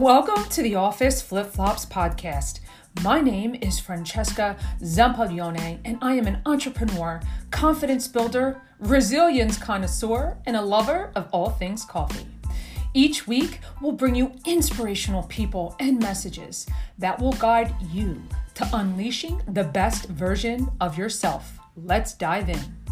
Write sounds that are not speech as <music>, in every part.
Welcome to the Office Flip Flops podcast. My name is Francesca Zampaglione, and I am an entrepreneur, confidence builder, resilience connoisseur, and a lover of all things coffee. Each week, we'll bring you inspirational people and messages that will guide you to unleashing the best version of yourself. Let's dive in.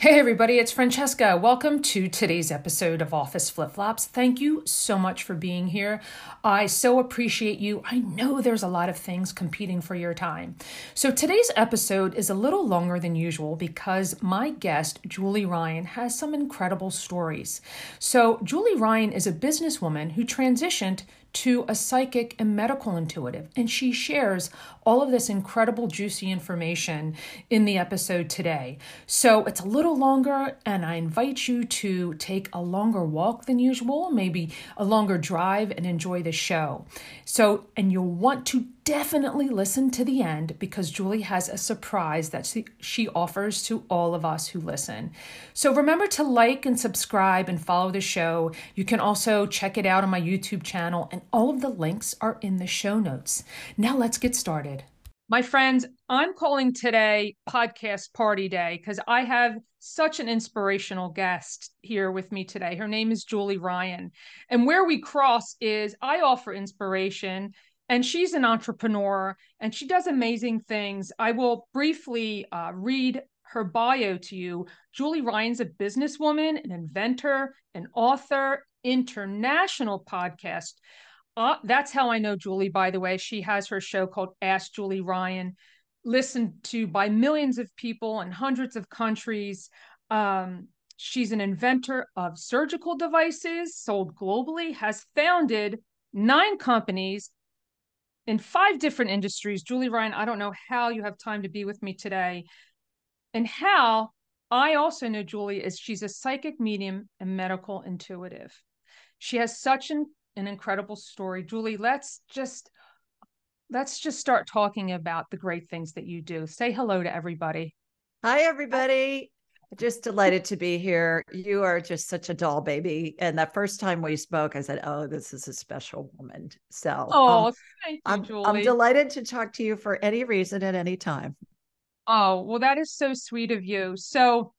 Hey, everybody, it's Francesca. Welcome to today's episode of Office Flip Flops. Thank you so much for being here. I so appreciate you. I know there's a lot of things competing for your time. So, today's episode is a little longer than usual because my guest, Julie Ryan, has some incredible stories. So, Julie Ryan is a businesswoman who transitioned to a psychic and medical intuitive. And she shares all of this incredible, juicy information in the episode today. So it's a little longer, and I invite you to take a longer walk than usual, maybe a longer drive, and enjoy the show. So, and you'll want to definitely listen to the end because Julie has a surprise that she, offers to all of us who listen. So remember to like and subscribe and follow the show. You can also check it out on my YouTube channel, and all of the links are in the show notes. Now let's get started. My friends, I'm calling today podcast party day because I have such an inspirational guest here with me today. Her name is Julie Ryan. And where we cross is I offer inspiration and she's an entrepreneur and she does amazing things. I will briefly uh, read her bio to you. Julie Ryan's a businesswoman, an inventor, an author, international podcast. Uh, that's how I know Julie, by the way. She has her show called Ask Julie Ryan, listened to by millions of people in hundreds of countries. Um, she's an inventor of surgical devices sold globally, has founded nine companies in five different industries. Julie Ryan, I don't know how you have time to be with me today. And how I also know Julie is she's a psychic medium and medical intuitive. She has such an, an incredible story. Julie, let's just let's just start talking about the great things that you do. Say hello to everybody. Hi everybody. Just delighted to be here. You are just such a doll baby. And that first time we spoke, I said, Oh, this is a special woman. So, oh, um, thank you, I'm, Julie. I'm delighted to talk to you for any reason at any time. Oh, well, that is so sweet of you. So,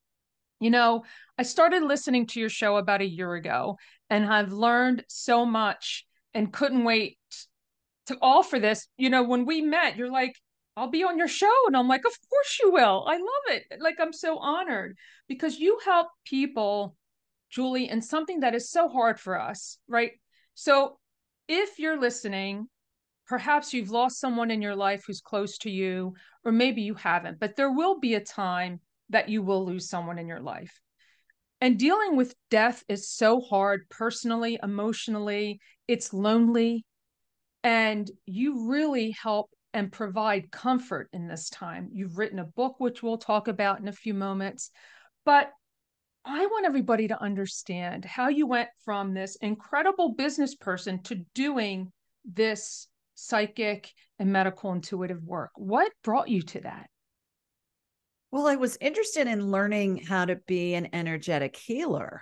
you know, I started listening to your show about a year ago and I've learned so much and couldn't wait to offer this. You know, when we met, you're like, I'll be on your show. And I'm like, of course you will. I love it. Like, I'm so honored because you help people, Julie, in something that is so hard for us, right? So, if you're listening, perhaps you've lost someone in your life who's close to you, or maybe you haven't, but there will be a time that you will lose someone in your life. And dealing with death is so hard personally, emotionally, it's lonely. And you really help and provide comfort in this time. You've written a book, which we'll talk about in a few moments. But I want everybody to understand how you went from this incredible business person to doing this psychic and medical intuitive work. What brought you to that? Well, I was interested in learning how to be an energetic healer.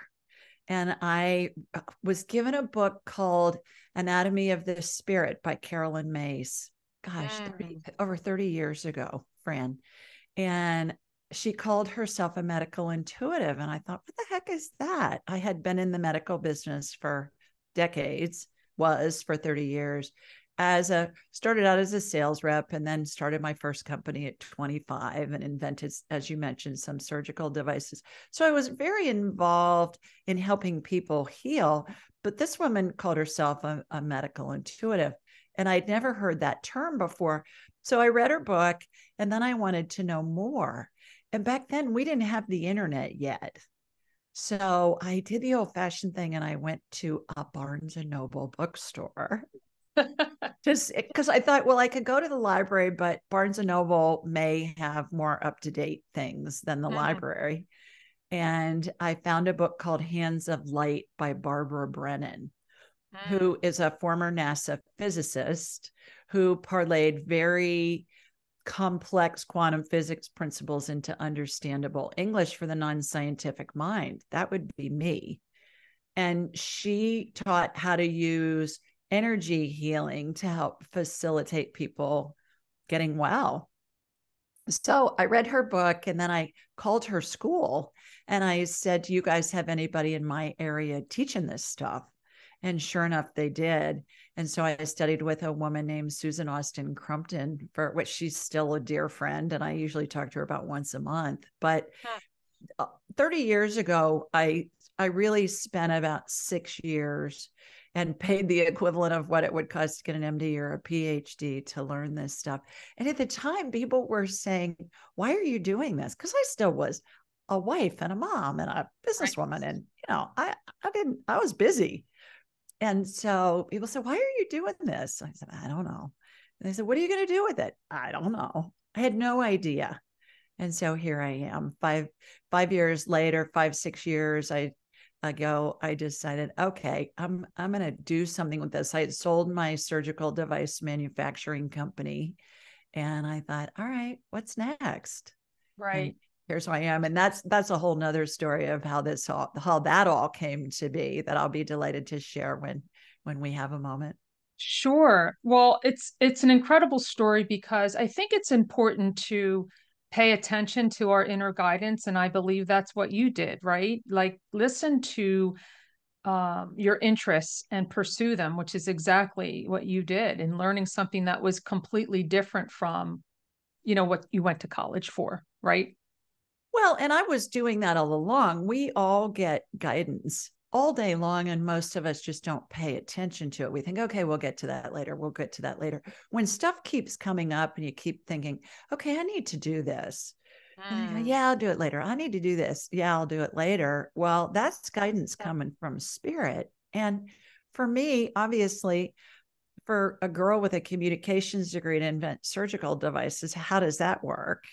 And I uh, was given a book called Anatomy of the Spirit by Carolyn Myss gosh, 30, mm. over 30 years ago, Fran. And she called herself a medical intuitive. And I thought, what the heck is that? I had been in the medical business for decades, was for 30 years. As a started out as a sales rep and then started my first company at 25 and invented, as you mentioned, some surgical devices. So I was very involved in helping people heal. But this woman called herself a, a medical intuitive. And I'd never heard that term before. So I read her book and then I wanted to know more. And back then we didn't have the internet yet. So I did the old fashioned thing and I went to a Barnes and Noble bookstore. <laughs> Just because I thought, well, I could go to the library, but Barnes and Noble may have more up to date things than the mm. library. And I found a book called Hands of Light by Barbara Brennan who mm. is a former NASA physicist who parlayed very complex quantum physics principles into understandable English for the non scientific mind. That would be me. and she taught how to use energy healing to help facilitate people getting well. So I read her book and then I called her school and I said, Do you guys have anybody in my area teaching this stuff? And sure enough, they did. And so I studied with a woman named Susan Austin Crumpton, for which she's still a dear friend. And I usually talk to her about once a month. But uh, 30 years ago, I I really spent about six years and paid the equivalent of what it would cost to get an MD or a PhD to learn this stuff. And at the time, people were saying, Why are you doing this? Because I still was a wife and a mom and a businesswoman. And, you know, I, I didn't, I was busy. And so people said, Why are you doing this? I said, I don't know. And they said, What are you going to do with it? I don't know. I had no idea. And so here I am, five five years later, five six years. I ago, I decided, okay, I'm I'm going to do something with this. I had sold my surgical device manufacturing company, and I thought, all right, what's next? Right. Here's who I am, and that's that's a whole nother story of how this all how that all came to be. That I'll be delighted to share when when we have a moment. Sure. Well, it's it's an incredible story because I think it's important to pay attention to our inner guidance and i believe that's what you did right like listen to um, your interests and pursue them which is exactly what you did in learning something that was completely different from you know what you went to college for right well and i was doing that all along. We all get guidance all day long and most of us just don't pay attention to it. We think okay we'll get to that later. We'll get to that later. When stuff keeps coming up and you keep thinking okay i need to do this. Mm. yeah i'll do it later. I need to do this. Yeah i'll do it later. Well that's guidance coming from spirit. And for me obviously for a girl with a communications degree to invent surgical devices how does that work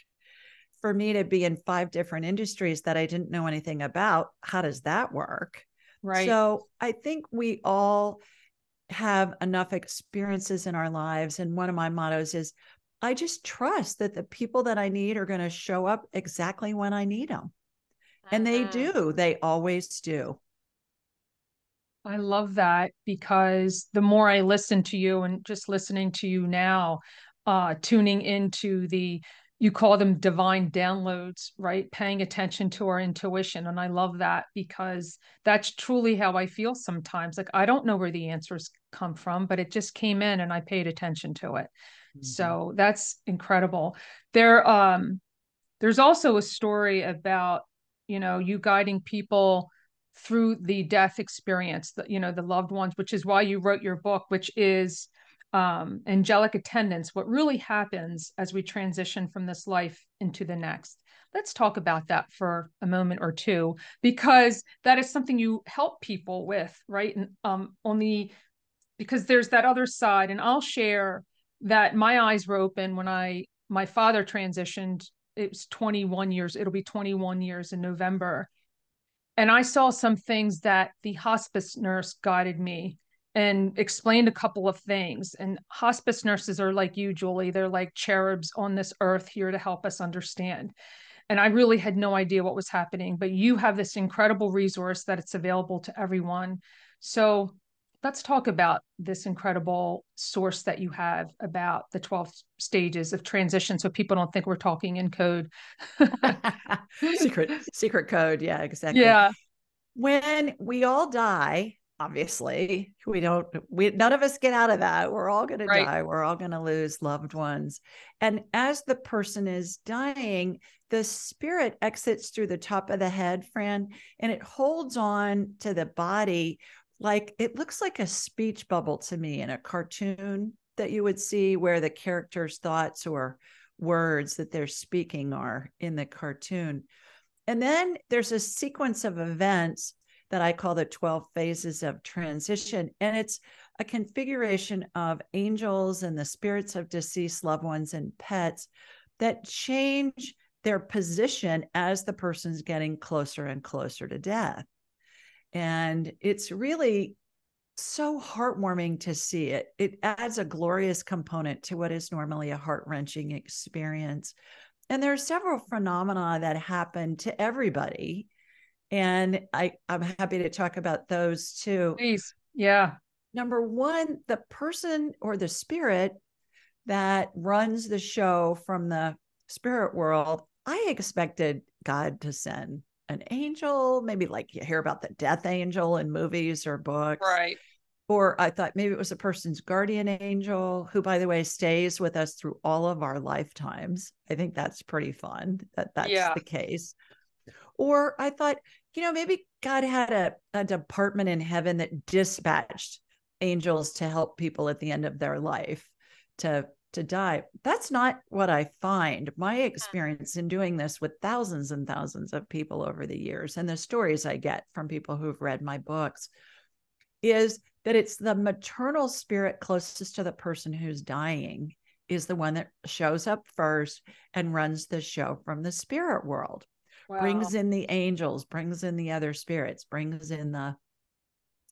for me to be in five different industries that i didn't know anything about how does that work Right. So I think we all have enough experiences in our lives. And one of my mottos is I just trust that the people that I need are going to show up exactly when I need them. And they mm-hmm. do, they always do. I love that because the more I listen to you and just listening to you now, uh, tuning into the you call them divine downloads, right? Paying attention to our intuition. And I love that because that's truly how I feel sometimes. Like I don't know where the answers come from, but it just came in and I paid attention to it. Mm-hmm. So that's incredible. There um there's also a story about, you know, you guiding people through the death experience, the, you know, the loved ones, which is why you wrote your book, which is um, angelic attendants, what really happens as we transition from this life into the next. Let's talk about that for a moment or two, because that is something you help people with, right? And um, only because there's that other side, and I'll share that my eyes were open when I my father transitioned. It was 21 years. It'll be 21 years in November, and I saw some things that the hospice nurse guided me and explained a couple of things. And hospice nurses are like you, Julie. They're like cherubs on this earth here to help us understand. And I really had no idea what was happening, but you have this incredible resource that it's available to everyone. So let's talk about this incredible source that you have about the 12 stages of transition so people don't think we're talking in code <laughs> secret secret code yeah exactly yeah when we all die obviously we don't we none of us get out of that. We're all going right. to die. We're all going to lose loved ones. And as the person is dying the spirit exits through the top of the head fran and it holds on to the body like it looks like a speech bubble to me in a cartoon that you would see where the character's thoughts or words that they're speaking are in the cartoon. And then there's a sequence of events that I call the 12 phases of transition. And it's a configuration of angels and the spirits of deceased loved ones and pets that change their position as the person's getting closer and closer to death. And it's really so heartwarming to see it. It adds a glorious component to what is normally a heart wrenching experience. And there are several phenomena that happen to everybody And I, I'm happy to talk about those too. Please. Yeah. Number one, the person or the spirit that runs the show from the spirit world, I expected God to send an angel, maybe like you hear about the death angel in movies or books. Right. Or I thought maybe it was a person's guardian angel, who, by the way, stays with us through all of our lifetimes. I think that's pretty fun that that's yeah. the case. Or I thought, you know, maybe God had a, a department in heaven that dispatched angels to help people at the end of their life to to die. That's not what I find. My experience in doing this with thousands and thousands of people over the years and the stories I get from people who've read my books is that it's the maternal spirit closest to the person who's dying is the one that shows up first and runs the show from the spirit world. Wow. Brings in the angels, brings in the other spirits, brings in the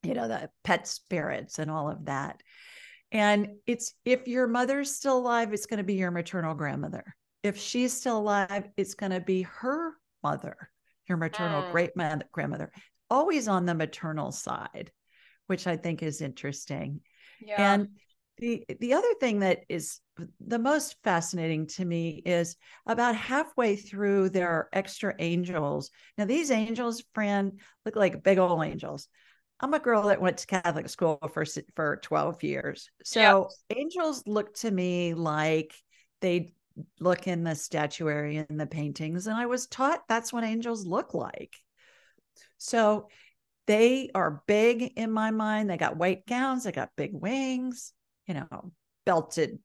you know the pet spirits and all of that and it's if your mother's still alive, it's going to be your maternal grandmother. If she's still alive, it's going to be her mother, your maternal mm. great grandmother, always on the maternal side, which I think is interesting. Yeah. And the the other thing that is the most fascinating to me is about halfway through there are extra angels. Now these angels, friend, look like big old angels. I'm a girl that went to Catholic school for for 12 years. So yep. angels look to me like they look in the statuary and the paintings and I was taught that's what angels look like. So they are big in my mind. They got white gowns, they got big wings, you know, belted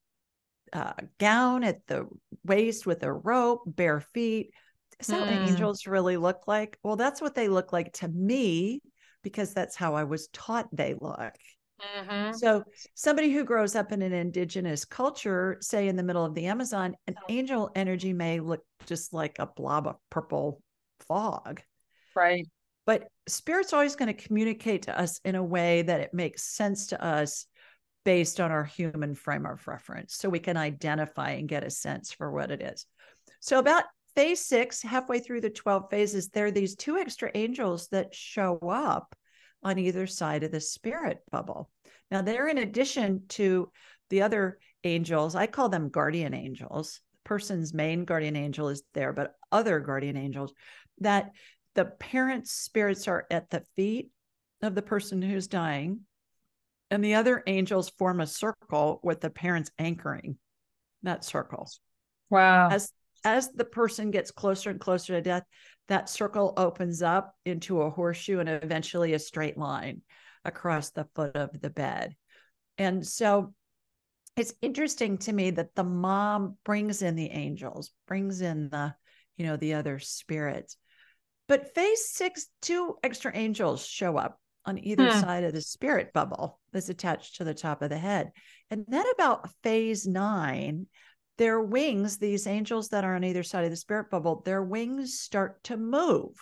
uh, gown at the waist with a rope, bare feet. Is that mm. what angels really look like? Well, that's what they look like to me because that's how I was taught they look. Mm-hmm. So, somebody who grows up in an indigenous culture, say in the middle of the Amazon, an angel energy may look just like a blob of purple fog. Right. But spirit's always going to communicate to us in a way that it makes sense to us based on our human frame of reference. So we can identify and get a sense for what it is. So, about phase six, halfway through the 12 phases, there are these two extra angels that show up on either side of the spirit bubble. Now, they're in addition to the other angels. I call them guardian angels. The person's main guardian angel is there, but other guardian angels that the parents' spirits are at the feet of the person who's dying. And the other angels form a circle with the parents anchoring that circle. Wow. As as the person gets closer and closer to death, that circle opens up into a horseshoe and eventually a straight line across the foot of the bed. And so it's interesting to me that the mom brings in the angels, brings in the, you know, the other spirits. But phase six, two extra angels show up on either hmm. side of the spirit bubble that's attached to the top of the head. And then about phase nine, their wings, these angels that are on either side of the spirit bubble, their wings start to move.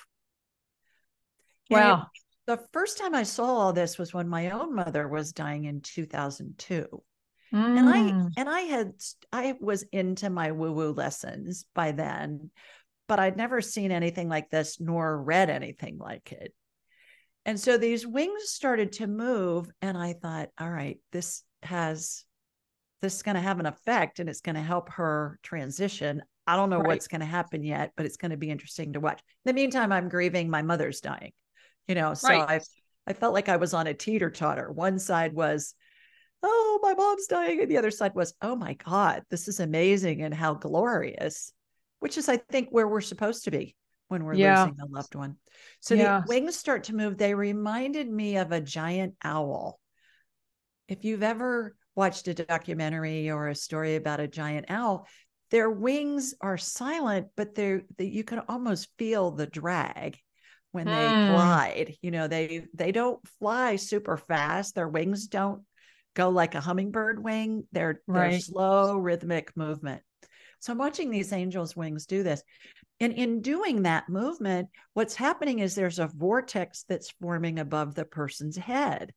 Wow. the first time I saw all this was when my own mother was dying in 2002. Mm. And I mm. and I had I was into my woo-woo lessons by then, but I'd never seen anything like this nor read anything like it. And so these wings started to move and I thought, all right, this has this is going to have an effect and it's going to help her transition. I don't know right. what's going to happen yet, but it's going to be interesting to watch. In the meantime, I'm grieving my mother's dying, you know, so right. I I felt like I was on a teeter totter. One side was, oh, my mom's dying. And the other side was, oh my God, this is amazing and how glorious, which is, I think, where we're supposed to be when we're yeah. losing a loved one. So yeah. the wings start to move. They reminded me of a giant owl. If you've ever watched a documentary or a story about a giant owl, their wings are silent, but they're they, you can almost feel the drag when they mm. glide. You know, they they don't fly super fast. Their wings don't go like a hummingbird wing. They're right. they're slow rhythmic movement. So I'm watching these angels' wings do this. And in doing that movement, what's happening is there's a vortex that's forming above the person's head.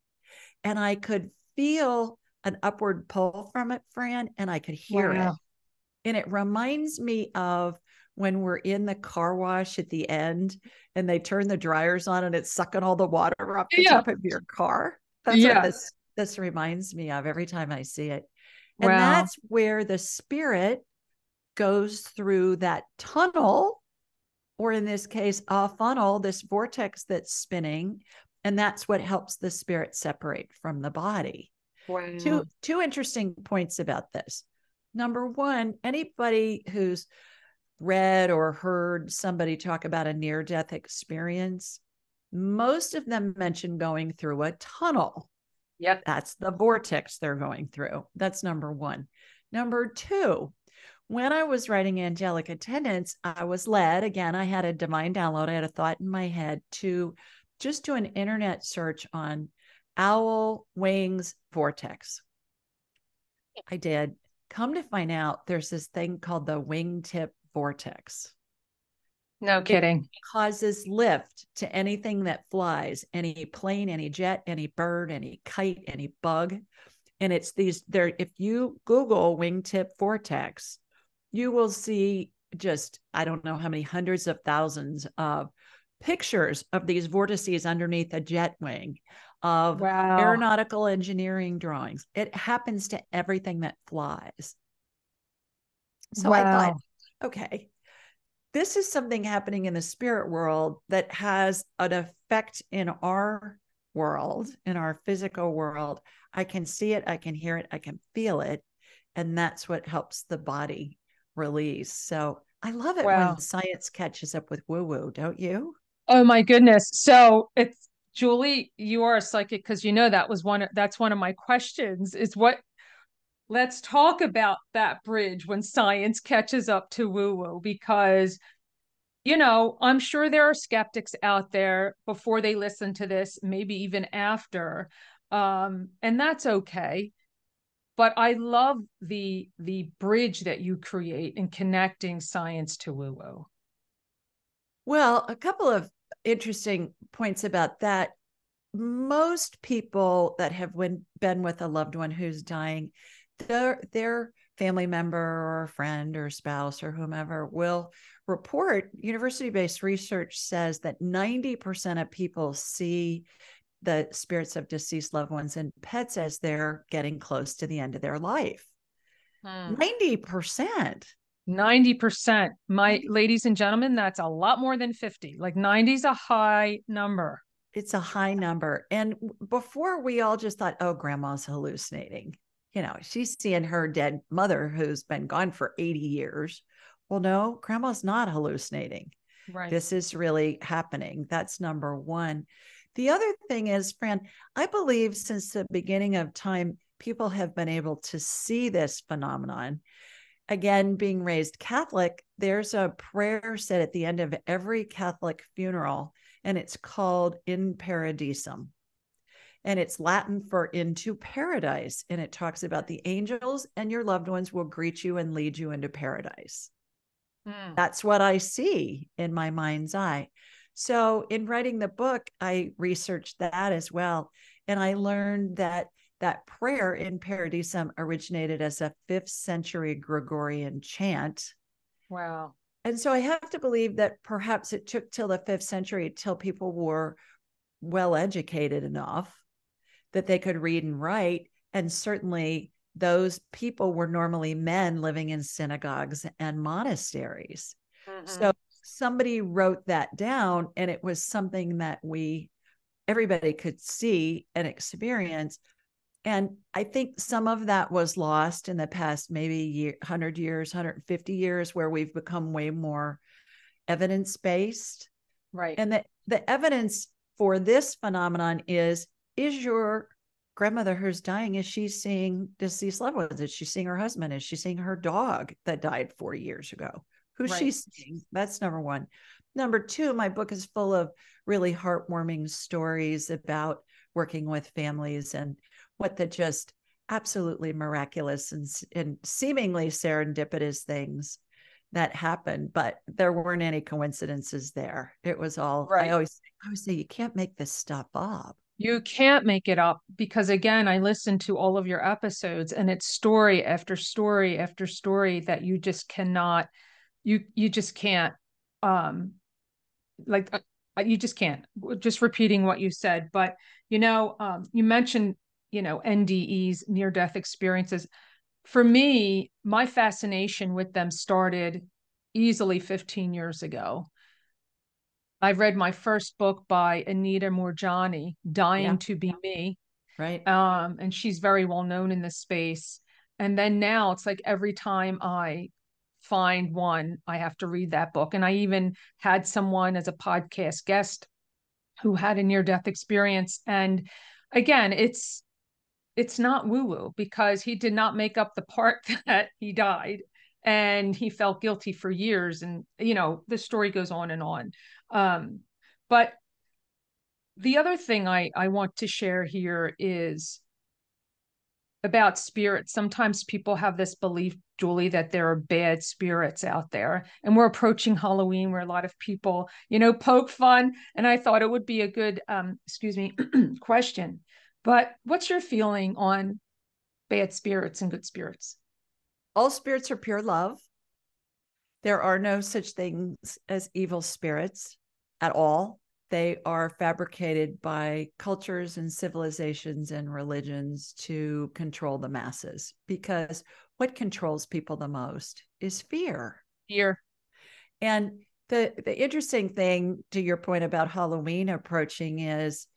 And I could feel an upward pull from it, Fran, and I could hear wow. it. And it reminds me of when we're in the car wash at the end and they turn the dryers on and it's sucking all the water off the Yeah. top of your car. That's Yeah. what this this reminds me of every time I see it. And Wow. that's where the spirit goes through that tunnel, or in this case, a funnel, this vortex that's spinning. And that's what helps the spirit separate from the body. Wow. Two two interesting points about this. Number one, anybody who's read or heard somebody talk about a near death experience, most of them mention going through a tunnel. Yep. That's the vortex they're going through. That's number one. Number two, when I was writing Angelic Attendants, I was led again, I had a divine download. I had a thought in my head to just do an internet search on owl wings vortex. I did. Come to find out, there's this thing called the wingtip vortex No kidding. causes lift to anything that flies any plane any jet any bird any kite any bug and it's these there if you google wingtip vortex you will see just i don't know how many hundreds of thousands of pictures of these vortices underneath a jet wing of Wow. aeronautical engineering drawings it happens to everything that flies so i thought okay, this is something happening in the spirit world that has an effect in our world, in our physical world. I can see it, I can hear it, I can feel it. And that's what helps the body release. So I love it Wow. when science catches up with woo woo, don't you? Oh my goodness. So it's Julie, you are a psychic because you know that was one of that's one of my questions is what let's talk about that bridge when science catches up to woo-woo because you know, I'm sure there are skeptics out there before they listen to this, maybe even after. Um, and that's okay. But I love the the bridge that you create in connecting science to woo-woo. Well, a couple of interesting points about that. Most people that have been with a loved one who's dying, their their family member or friend or spouse or whomever will report. University-based research says that 90% of people see the spirits of deceased loved ones and pets as they're getting close to the end of their life. Hmm. 90%. 90%. My ladies and gentlemen, that's a lot more than 50. Like 90 is a high number. it's a high number. And before we all just thought, oh, grandma's hallucinating. You know, she's seeing her dead mother who's been gone for 80 years. Well, no, grandma's not hallucinating. Right. This is really happening. That's number one. The other thing is, Fran, I believe since the beginning of time, people have been able to see this phenomenon. Again, being raised Catholic, there's a prayer said at the end of every Catholic funeral, and it's called In Paradisum. And it's Latin for into paradise. And it talks about the angels and your loved ones will greet you and lead you into paradise Mm. that's what I see in my mind's eye. So, in writing the book, I researched that as well. And I learned that that prayer in Paradisum originated as a fifth century Gregorian chant. Wow. And so I have to believe that perhaps it took till the fifth century till people were well educated enough that they could read and write. And certainly those people were normally men living in synagogues and monasteries. Mm-hmm. So somebody wrote that down, and it was something that we, everybody could see and experience. And I think some of that was lost in the past, maybe year, 100 years, 150 years, where we've become way more evidence based. right. And the, the evidence for this phenomenon is is your grandmother who's dying, is she seeing deceased loved ones? Is she seeing her husband? Is she seeing her dog that died 40 years ago? Who's she Right. seeing? That's number one. Number two, my book is full of really heartwarming stories about working with families and what the just absolutely miraculous and, and seemingly serendipitous things that happened, but there weren't any coincidences there. It was all Right. I always I always say you can't make this stuff up. You can't make it up because again, I listened to all of your episodes and it's story after story after story that you just cannot you you just can't um like uh, uh you just can't just repeating what you said but you know um you mentioned you know NDEs near death experiences for me my fascination with them started easily 15 years ago I read my first book by Anita Moorjani, Dying yeah. to Be Me. Right. Um, and she's very well known in this space. And then now it's like every time I find one, I have to read that book. And I even had someone as a podcast guest who had a near death experience. And again, it's it's not woo woo because he did not make up the part <laughs> that he died and he felt guilty for years and you know the story goes on and on um, but the other thing I, I want to share here is about spirits. Sometimes people have this belief, Julie, that there are bad spirits out there. And we're approaching Halloween where a lot of people, you know, poke fun. And I thought it would be a good, um, excuse me, <clears throat> question. But what's your feeling on bad spirits and good spirits? All spirits are pure love. There are no such things as evil spirits at all. They are fabricated by cultures and civilizations and religions to control the masses because what controls people the most is fear. Fear. And the the interesting thing to your point about Halloween approaching is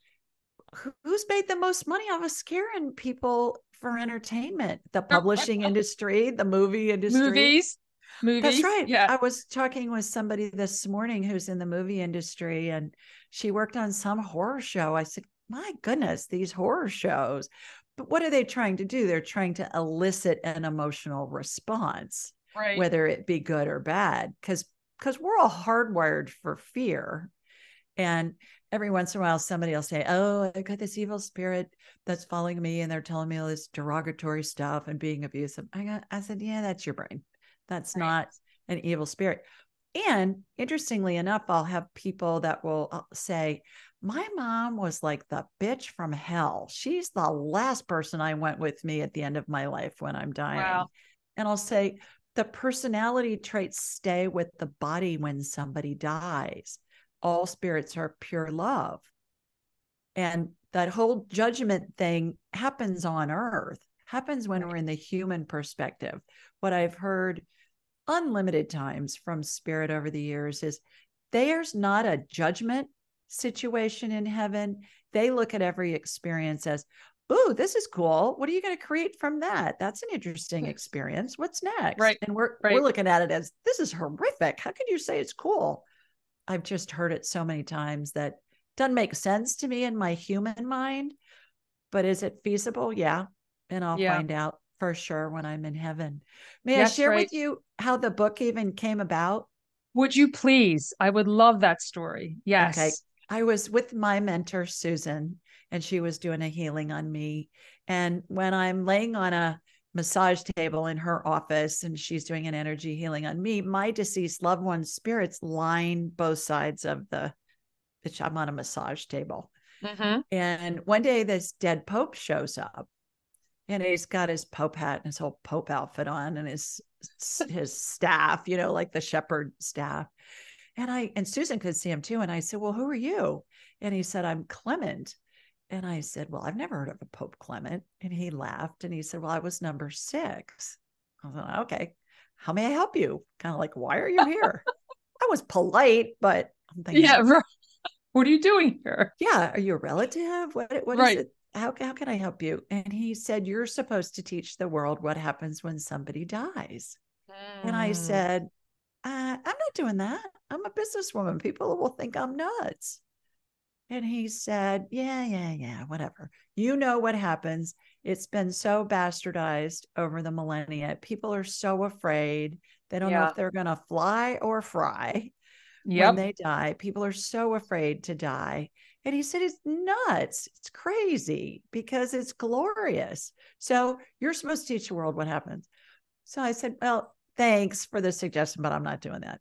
who's made the most money off of scaring people for entertainment? The publishing industry, the movie industry, movies, movies. That's right. Yeah. I was talking with somebody this morning who's in the movie industry and she worked on some horror show. I said, My goodness, these horror shows. But what are they trying to do? They're trying to elicit an emotional response, right. whether it be good or bad. Because because we're all hardwired for fear. And every once in a while, somebody will say, Oh, I got this evil spirit that's following me, and they're telling me all this derogatory stuff and being abusive. I got, I said, Yeah, that's your brain. That's right. not an evil spirit. And interestingly enough, I'll have people that will uh, say, My mom was like the bitch from hell. She's the last person I went with me at the end of my life when I'm dying. Wow. And I'll say, The personality traits stay with the body when somebody dies. All spirits are pure love. And that whole judgment thing happens on earth, happens when we're in the human perspective. What I've heard unlimited times from spirit over the years is there's not a judgment situation in heaven. They look at every experience as, oh, this is cool. What are you going to create from that? That's an interesting experience. What's next? Right. And we're right. we're looking at it as this is horrific. How could you say it's cool? I've just heard it so many times that doesn't make sense to me in my human mind. But is it feasible? Yeah. And I'll yeah. find out for sure when I'm in heaven. May I share right. with you how the book even came about? Would you please? I would love that story. Yes. Okay. I was with my mentor, Susan, and she was doing a healing on me. And when I'm laying on a massage table in her office and she's doing an energy healing on me, my deceased loved one's spirits line both sides of the, I'm on a massage table. Mm-hmm. And one day this dead Pope shows up and he's got his pope hat and his whole pope outfit on and his his staff you know like the shepherd staff. And i and susan could see him too. And i said well who are you? And he said i'm clement. And i said well i've never heard of a pope clement. And he laughed and he said well i was number six. I was like okay. How may i help you? Kind of like why are you here? I was polite but i'm thinking yeah <laughs> right. what are you doing here? Yeah are you a relative? What, what right. is it how, how can I help you? And he said, You're supposed to teach the world what happens when somebody dies. Mm. And I mm. said, uh, I'm not doing that. I'm a businesswoman. People will think I'm nuts. And he said, Yeah, yeah, yeah, whatever. You know what happens. It's been so bastardized over the millennia. People are so afraid. They don't yeah. know if they're going to fly or fry yep. when they die. People are so afraid to die. And he said, It's nuts. It's crazy because it's glorious. So you're supposed to teach the world what happens. So I said, Well, thanks for the suggestion, but I'm not doing that.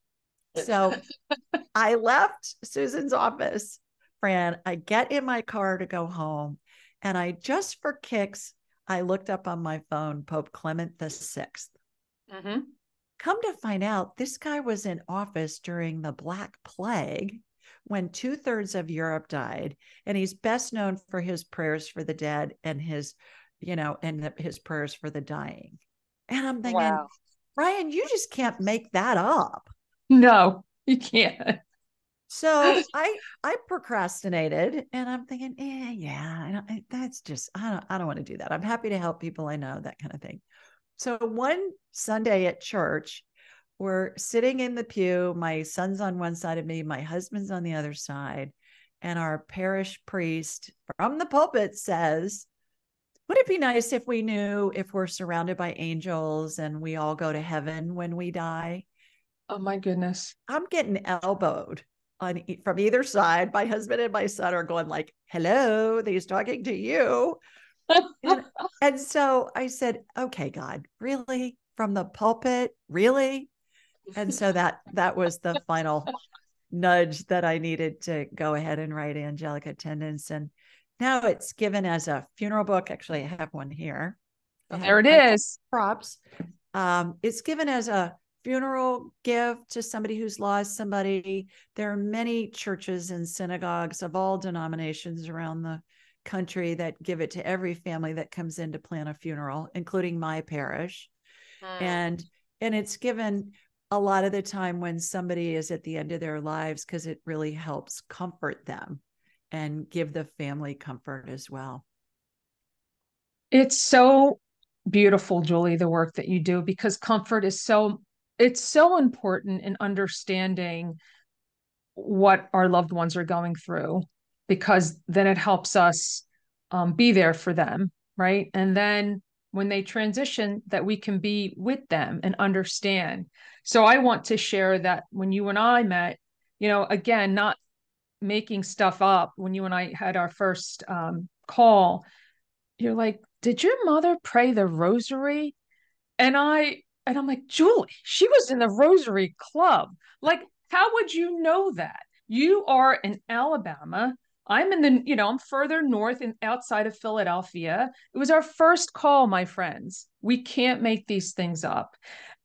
So <laughs> I left Susan's office Fran, I get in my car to go home, and I just for kicks, I looked up on my phone Pope Clement the 6th Mm-hmm. Come to find out, this guy was in office during the Black Plague when two thirds of Europe died. And he's best known for his prayers for the dead and his, you know, and his prayers for the dying. And I'm thinking, Wow. Ryan, you just can't make that up. No, you can't. So <laughs> I I procrastinated and I'm thinking, eh, yeah, I don't, I- that's just I don't I don't want to do that. I'm happy to help people I know, that kind of thing. So one Sunday at church, we're sitting in the pew. My son's on one side of me, my husband's on the other side, and our parish priest from the pulpit says, Would it be nice if we knew if we're surrounded by angels and we all go to heaven when we die? Oh my goodness. I'm getting elbowed on from either side. My husband and my son are going like, "Hello, he's talking to you." And, <laughs> and so I said, "Okay, God, really? From the pulpit, really?" And so that that was the final nudge that I needed to go ahead and write angelic attendants. And now it's given as a funeral book. Actually, I have one here. I there it is. props. Um, it's given as a funeral gift to somebody who's lost somebody. There are many churches and synagogues of all denominations around the country that give it to every family that comes in to plan a funeral, including my parish. And and it's given a lot of the time when somebody is at the end of their lives because it really helps comfort them and give the family comfort as well. It's so beautiful, Julie, the work that you do because comfort is so it's so important in understanding what our loved ones are going through because then it helps us um, be there for them, right? And then when they transition, that we can be with them and understand. So I want to share that when you and I met, you know, again, not making stuff up. When you and I had our first um, call, you're like, "Did your mother pray the rosary?" And I and I'm like, Julie, she was in the Rosary Club. Like, how would you know that? You are in Alabama. I'm in the, you know, I'm further north and outside of Philadelphia. It was our first call, my friends. We can't make these things up.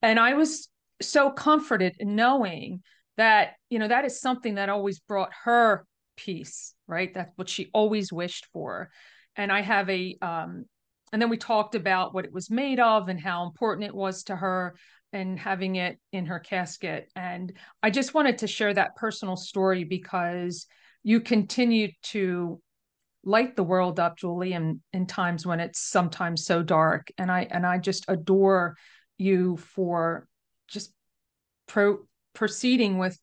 And I was so comforted in knowing that, you know, that is something that always brought her peace, right? That's what she always wished for. And I have a um, and then we talked about what it was made of and how important it was to her and having it in her casket and i just wanted to share that personal story because you continue to light the world up julie in, in times when it's sometimes so dark. And i and i just adore you for just pro proceeding with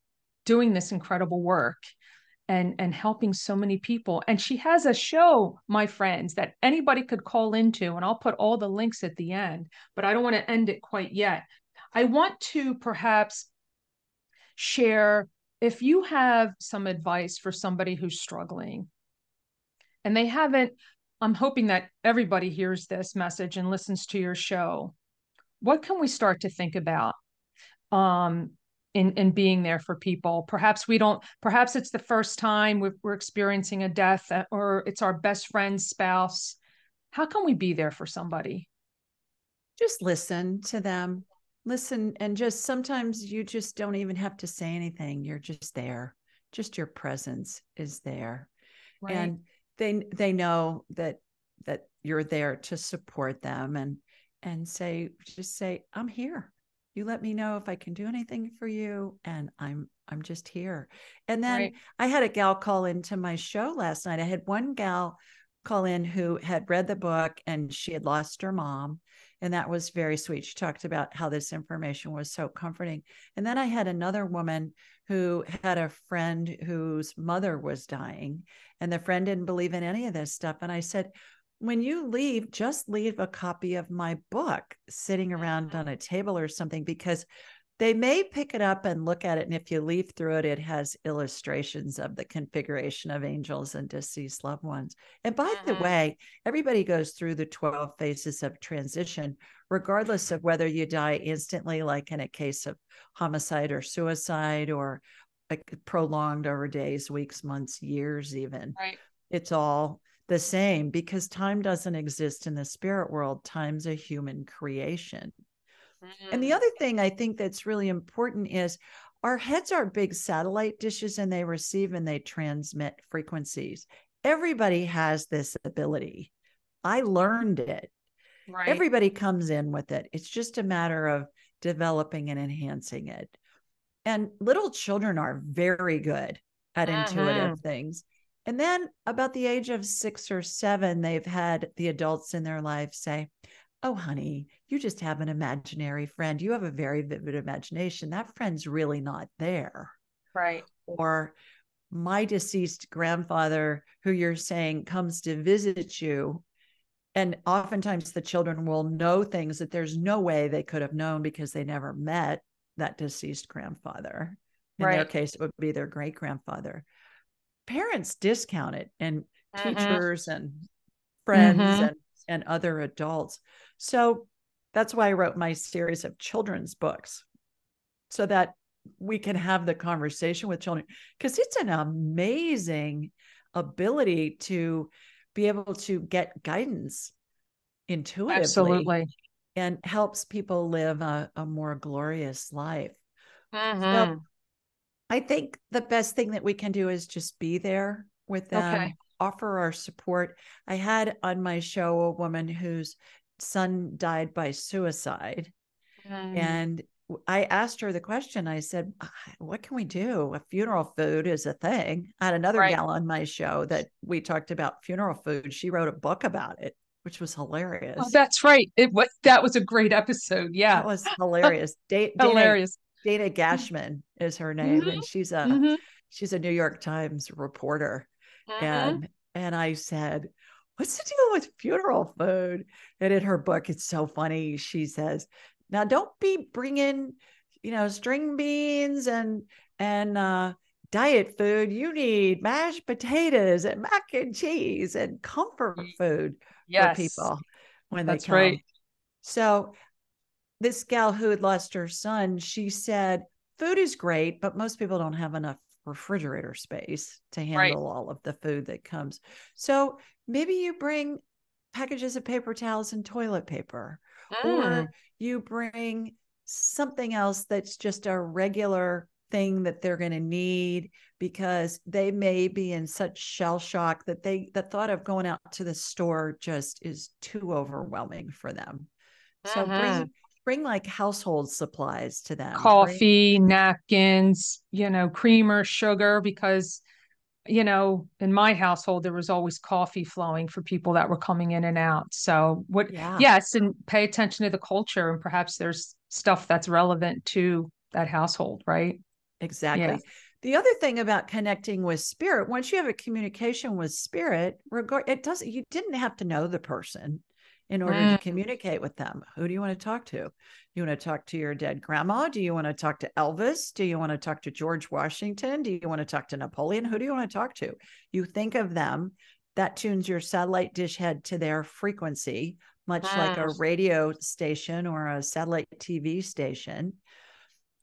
doing this incredible work and and helping so many people. And she has a show my friends that anybody could call into and I'll put all the links at the end but I don't want to end it quite yet. I want to perhaps share if you have some advice for somebody who's struggling and they haven't I'm hoping that everybody hears this message and listens to your show what can we start to think about um in in being there for people? Perhaps we don't perhaps it's the first time we're, we're experiencing a death uh, or it's our best friend's spouse. How can we be there for somebody? Just listen to them listen and just sometimes you just don't even have to say anything. You're just there. Just your presence is there. Right. And they they know that that you're there to support them and and say just say i'm here. You let me know if i can do anything for you and i'm i'm just here. And then Right. i had a gal call into my show last night. I had one gal call in who had read the book and she had lost her mom and that was very sweet. She talked about how this information was so comforting. And then i had another woman who had a friend whose mother was dying and the friend didn't believe in any of this stuff. And i said when you leave just leave a copy of my book sitting around on a table or something because they may pick it up and look at it and if you leaf through it it has illustrations of the configuration of angels and deceased loved ones and by the Mhm. way everybody goes through the 12 phases of transition regardless of whether you die instantly like in a case of homicide or suicide or like prolonged over days, weeks, months, years, even. Right. It's all the same because time doesn't exist in the spirit world. Time's a human creation. Mm-hmm. And the mm. other thing I think that's really important is our heads are big satellite dishes and they receive and they transmit frequencies. Everybody has this ability. I learned it. Right. Everybody comes in with it. It's just a matter of developing and enhancing it. And little children are very good at uh-huh. intuitive things. And then about the age of six or seven, they've had the adults in their life say, Oh, honey, you just have an imaginary friend. You have a very vivid imagination. That friend's really not there. Right. Or my deceased grandfather, who you're saying comes to visit you. And oftentimes the children will know things that there's no way they could have known because they never met that deceased grandfather. In right. their case, it would be their great grandfather. Parents discount it, and mm-hmm. teachers and friends mm-hmm. and, and other adults. So that's why I wrote my series of children's books so that we can have the conversation with children because it's an amazing ability to be able to get guidance intuitively absolutely and helps people live a, a more glorious life. Mm-hmm. So I think the best thing that we can do is just be there with them, okay. Offer our support. I had on my show a woman whose son died by suicide. Mm. And I asked her the question. I said, What can we do? A funeral food is a thing. I had another right. gal on my show that we talked about funeral food. She wrote a book about it which was hilarious. Oh, that's right. It was that was a great episode. Yeah, that was hilarious. <laughs> Da- hilarious. Dana, Dana Gashman is her name, mm-hmm. and she's a mm-hmm. she's a New York Times reporter, mm-hmm. and and I said, "What's the deal with funeral food?" And in her book, it's so funny. She says, "Now don't be bringing, you know, string beans and and uh, diet food, you need mashed potatoes and mac and cheese and comfort food yes. for people when That's they come. Right. So this gal who had lost her son, she said, food is great, but most people don't have enough refrigerator space to handle right. all of the food that comes. So maybe you bring packages of paper towels and toilet paper, mm. or you bring something else that's just a regular thing that they're going to need because they may be in such shell shock that they the thought of going out to the store just is too overwhelming for them so uh-huh. bring mm-hmm. Bring like household supplies to them coffee bring- napkins you know creamer sugar because you know in my household there was always coffee flowing for people that were coming in and out so what yeah. yes and pay attention to the culture and perhaps there's stuff that's relevant to that household right Exactly. Yeah. The other thing about connecting with spirit, once you have a communication with spirit, regard it doesn't you didn't have to know the person in order mm. to communicate with them. Who do you want to talk to? You want to talk to your dead grandma? Do you want to talk to Elvis? Do you want to talk to George Washington? Do you want to talk to Napoleon? Who do you want to talk to? You think of them, that tunes your satellite dish head to their frequency, much like a radio station or a satellite TV station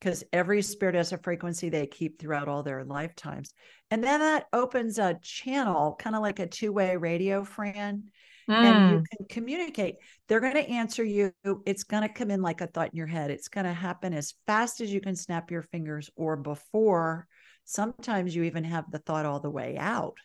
because every spirit has a frequency they keep throughout all their lifetimes. And then that opens a channel, kind of like a two way radio, Fran. Mm. And you mm. can communicate. They're going to answer you. It's going to come in like a thought in your head. It's going to happen as fast as you can snap your fingers or before. Sometimes you even have the thought all the way out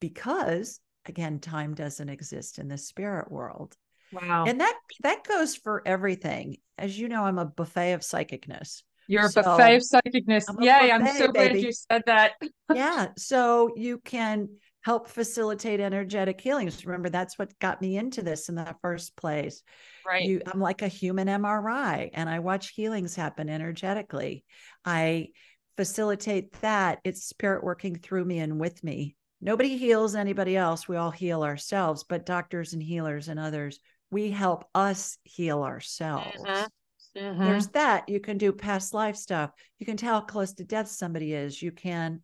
because, again, time doesn't exist in the spirit world. Wow. And that that goes for everything. As you know, I'm a buffet of psychicness. You're so a buffet of psychicness. Yeah, buffet, I'm so glad you said that. <laughs> yeah. So you can help facilitate energetic healings. Remember, that's what got me into this in the first place. Right. You, I'm like a human MRI and I watch healings happen energetically. I facilitate that. It's spirit working through me and with me. Nobody heals anybody else. We all heal ourselves, but doctors and healers and others we help us heal ourselves. Mm-hmm. Mm-hmm. There's that. You can do past life stuff. You can tell how close to death somebody is. You can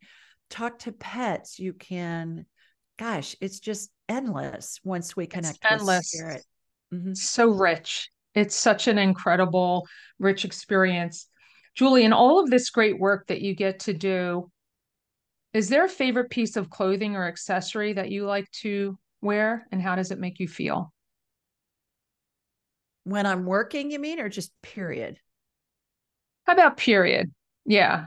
talk to pets. You can, gosh, it's just endless once we connect it's endless. with spirit. Mm-hmm. So rich. It's such an incredible, rich experience. Julie, in all of this great work that you get to do, is there a favorite piece of clothing or accessory that you like to wear and how does it make you feel? When I'm working, you mean, or just period? How about period? Yeah.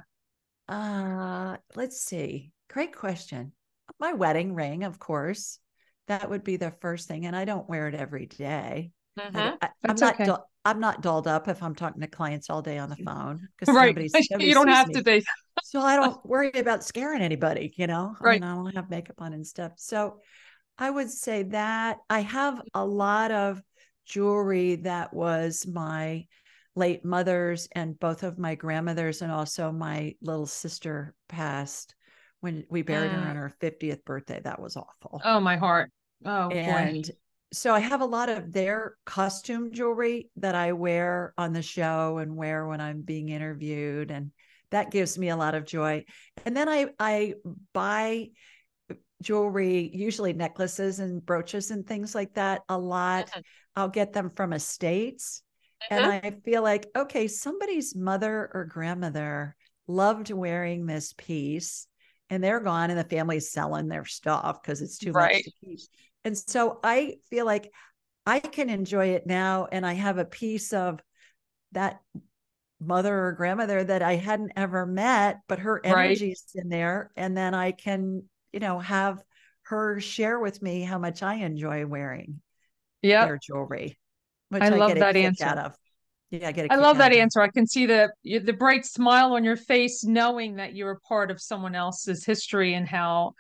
Uh, let's see. Great question. My wedding ring, of course. That would be the first thing. And I don't wear it every day. I, mm-hmm. I, am not okay. dull- I'm not dolled up if I'm talking to clients all day on the phone because Right. <laughs> You don't have me. to be. so I don't worry about scaring anybody, you know. I Right. mean, I don't have makeup on and stuff. So I would say that I have a lot of jewelry that was my late mother's and both of my grandmothers and also my little sister passed when we buried her Mm. on her 50th birthday. That was awful. Oh, my heart. Oh, boy. and so I have a lot of their costume jewelry that I wear on the show and wear when I'm being interviewed and that gives me a lot of joy. And then I I buy jewelry, usually necklaces and brooches and things like that a lot. Mhm. I'll get them from estates and I feel like okay, somebody's mother or grandmother loved wearing this piece and they're gone and the family's selling their stuff because it's too Right. much to keep. And so I feel like I can enjoy it now. And I have a piece of that mother or grandmother that I hadn't ever met, but her Right. energy's in there. And then I can, you know, have her share with me how much I enjoy wearing Yep. their jewelry, which I I, love that answer. Yeah, I get I love that it. answer. I can see the the bright smile on your face, knowing that you're a part of someone else's history and how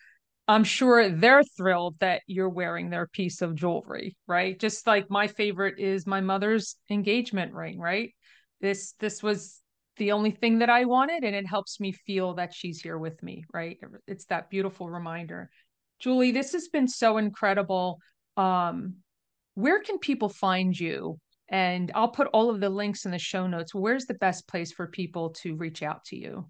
I'm sure they're thrilled that you're wearing their piece of jewelry, right? Just like my favorite is my mother's engagement ring, right? This this was the only thing that I wanted, and it helps me feel that she's here with me, right? It's that beautiful reminder. Julie, this has been so incredible. Um, where can people find you? And I'll put all of the links in the show notes. Where's the best place for people to reach out to you?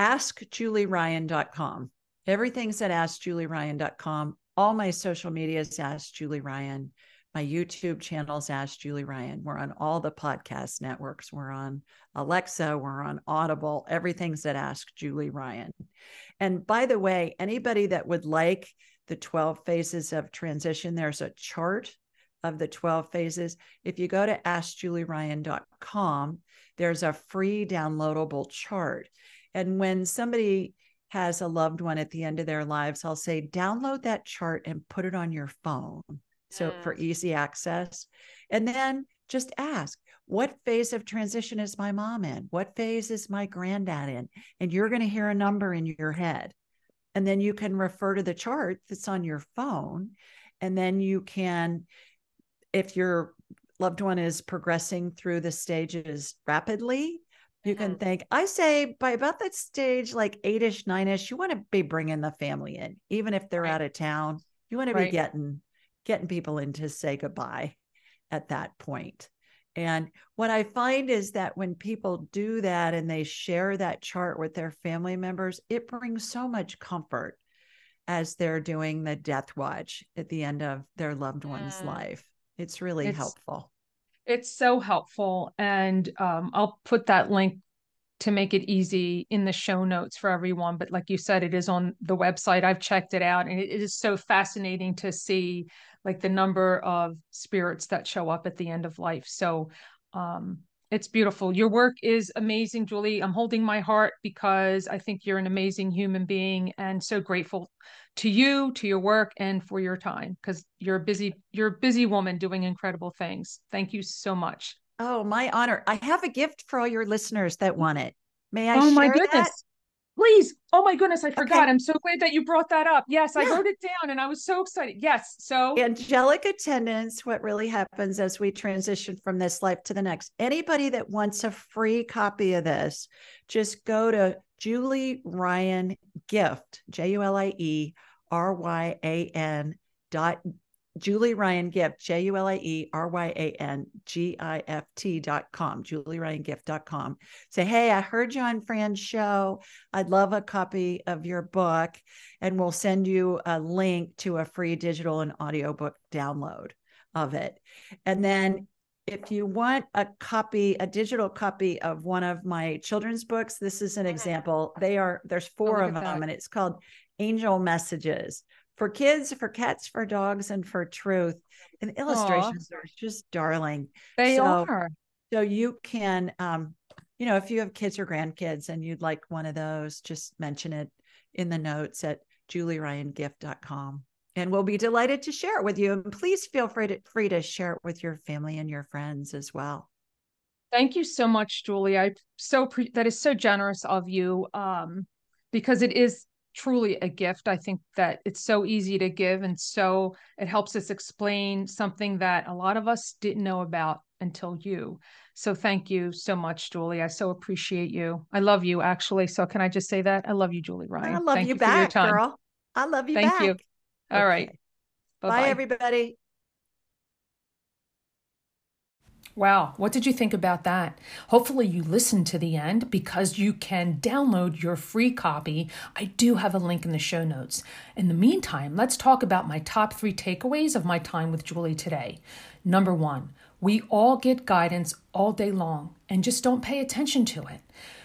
AskJulieRyan.com. Everything's at AskJulieRyan.com. All my social media is Ask Julie Ryan. My YouTube channel is Ask Julie Ryan. We're on all the podcast networks. We're on Alexa. We're on Audible. Everything's at Ask Julie Ryan. And by the way, anybody that would like the 12 phases of transition, there's a chart of the 12 phases. If you go to AskJulieRyan.com, there's a free downloadable chart. And when somebody has a loved one at the end of their lives, I'll say, download that chart and put it on your phone. So Mm. for easy access. And then just ask, what phase of transition is my mom in? What phase is my granddad in? And you're going to hear a number in your head. And then you can refer to the chart that's on your phone. And then you can, if your loved one is progressing through the stages rapidly, you can think, I say by about that stage, like eight ish, nine ish, you want to be bringing the family in, even if they're Right. out of town. You want to Right. be getting getting people in to say goodbye at that point. And what I find is that when people do that and they share that chart with their family members, it brings so much comfort as they're doing the death watch at the end of their loved one's Mm. life. It's really It's- helpful. It's so helpful. And um, I'll put that link to make it easy in the show notes for everyone. But like you said, it is on the website. I've checked it out and it, it is so fascinating to see like the number of spirits that show up at the end of life. So um, it's beautiful. Your work is amazing, Julie. I'm holding my heart because I think you're an amazing human being and so grateful to you, to your work, and for your time because you're a busy, you're a busy woman doing incredible things. Thank you so much. Oh, my honor. I have a gift for all your listeners that want it. May I oh my that? Please. Oh my goodness. I forgot. Okay. I'm so glad that you brought that up. Yes, I wrote it down and I was so excited. Yes. So angelic attendants what really happens as we transition from this life to the next anybody that wants a free copy of this just go to julie ryan gift j-u-l-i-e r-y-a-n dot julie ryan gift j-u-l-i-e-r-y-a-n g-i-f-t dot com julieryangift.com say hey i heard you on fran's show i'd love a copy of your book and we'll send you a link to a free digital and audiobook download of it. And then if you want a copy, a digital copy of one of my children's books, this is an ah. example. They are there's oh four Oh, of them, that. and it's called Angel Messages for kids, for cats, for dogs, and for truth. And illustrations are just darling. They So- are. So you can, um, you know, if you have kids or grandkids and you'd like one of those, just mention it in the notes at julieryangift.com. And we'll be delighted to share it with you. And please feel free to free to share it with your family and your friends as well. Thank you so much, Julie. I so pre- that is so generous of you um, because it is truly a gift. I think that it's so easy to give, and so it helps us explain something that a lot of us didn't know about until you. So thank you so much, Julie. I so appreciate you. I love you, actually. So can I just say that I love you, Julie Ryan? I love Thank you, your back, girl. I love you Thank back. you. All right. Okay. Bye-bye. Bye, everybody. Wow, what did you think about that? Hopefully, you listened to the end because you can download your free copy. I do have a link in the show notes. In the meantime, let's talk about my top three takeaways of my time with Julie today. Number one, we all get guidance all day long and just don't pay attention to it.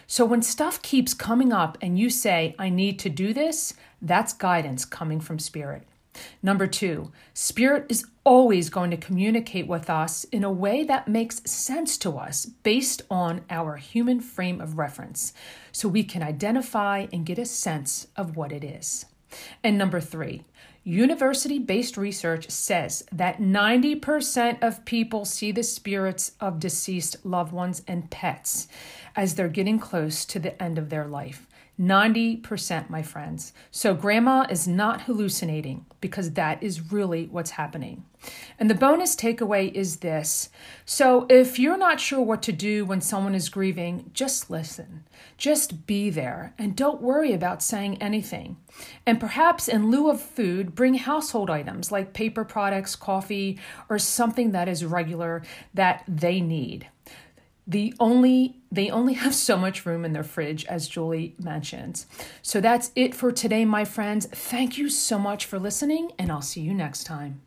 So when stuff keeps coming up and you say, I need to do this, that's guidance coming from spirit. Number two, spirit is always going to communicate with us in a way that makes sense to us based on our human frame of reference, so we can identify and get a sense of what it is. And number three, university based research says that 90% of people see the spirits of deceased loved ones and pets as they're getting close to the end of their life. 90%, my friends. So grandma is not hallucinating because that is really what's happening. And the bonus takeaway is this. So if you're not sure what to do when someone is grieving, just listen. Just be there and don't worry about saying anything. And perhaps in lieu of food, bring household items like paper products, coffee, or something that is regular that they need the only they only have so much room in their fridge as julie mentioned. So that's it for today my friends. Thank you so much for listening and i'll see you next time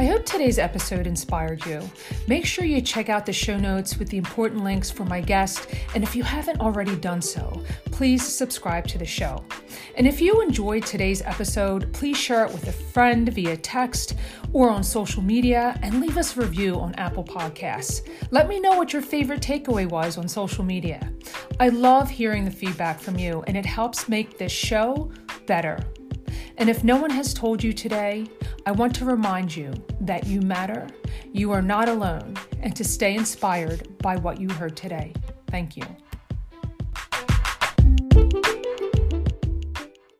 I hope today's episode inspired you. Make sure you check out the show notes with the important links for my guest, and if you haven't already done so, please subscribe to the show. And if you enjoyed today's episode, please share it with a friend via text or on social media and leave us a review on Apple Podcasts. Let me know what your favorite takeaway was on social media. I love hearing the feedback from you, and it helps make this show better. And if no one has told you today, I want to remind you that you matter, you are not alone, and to stay inspired by what you heard today. Thank you.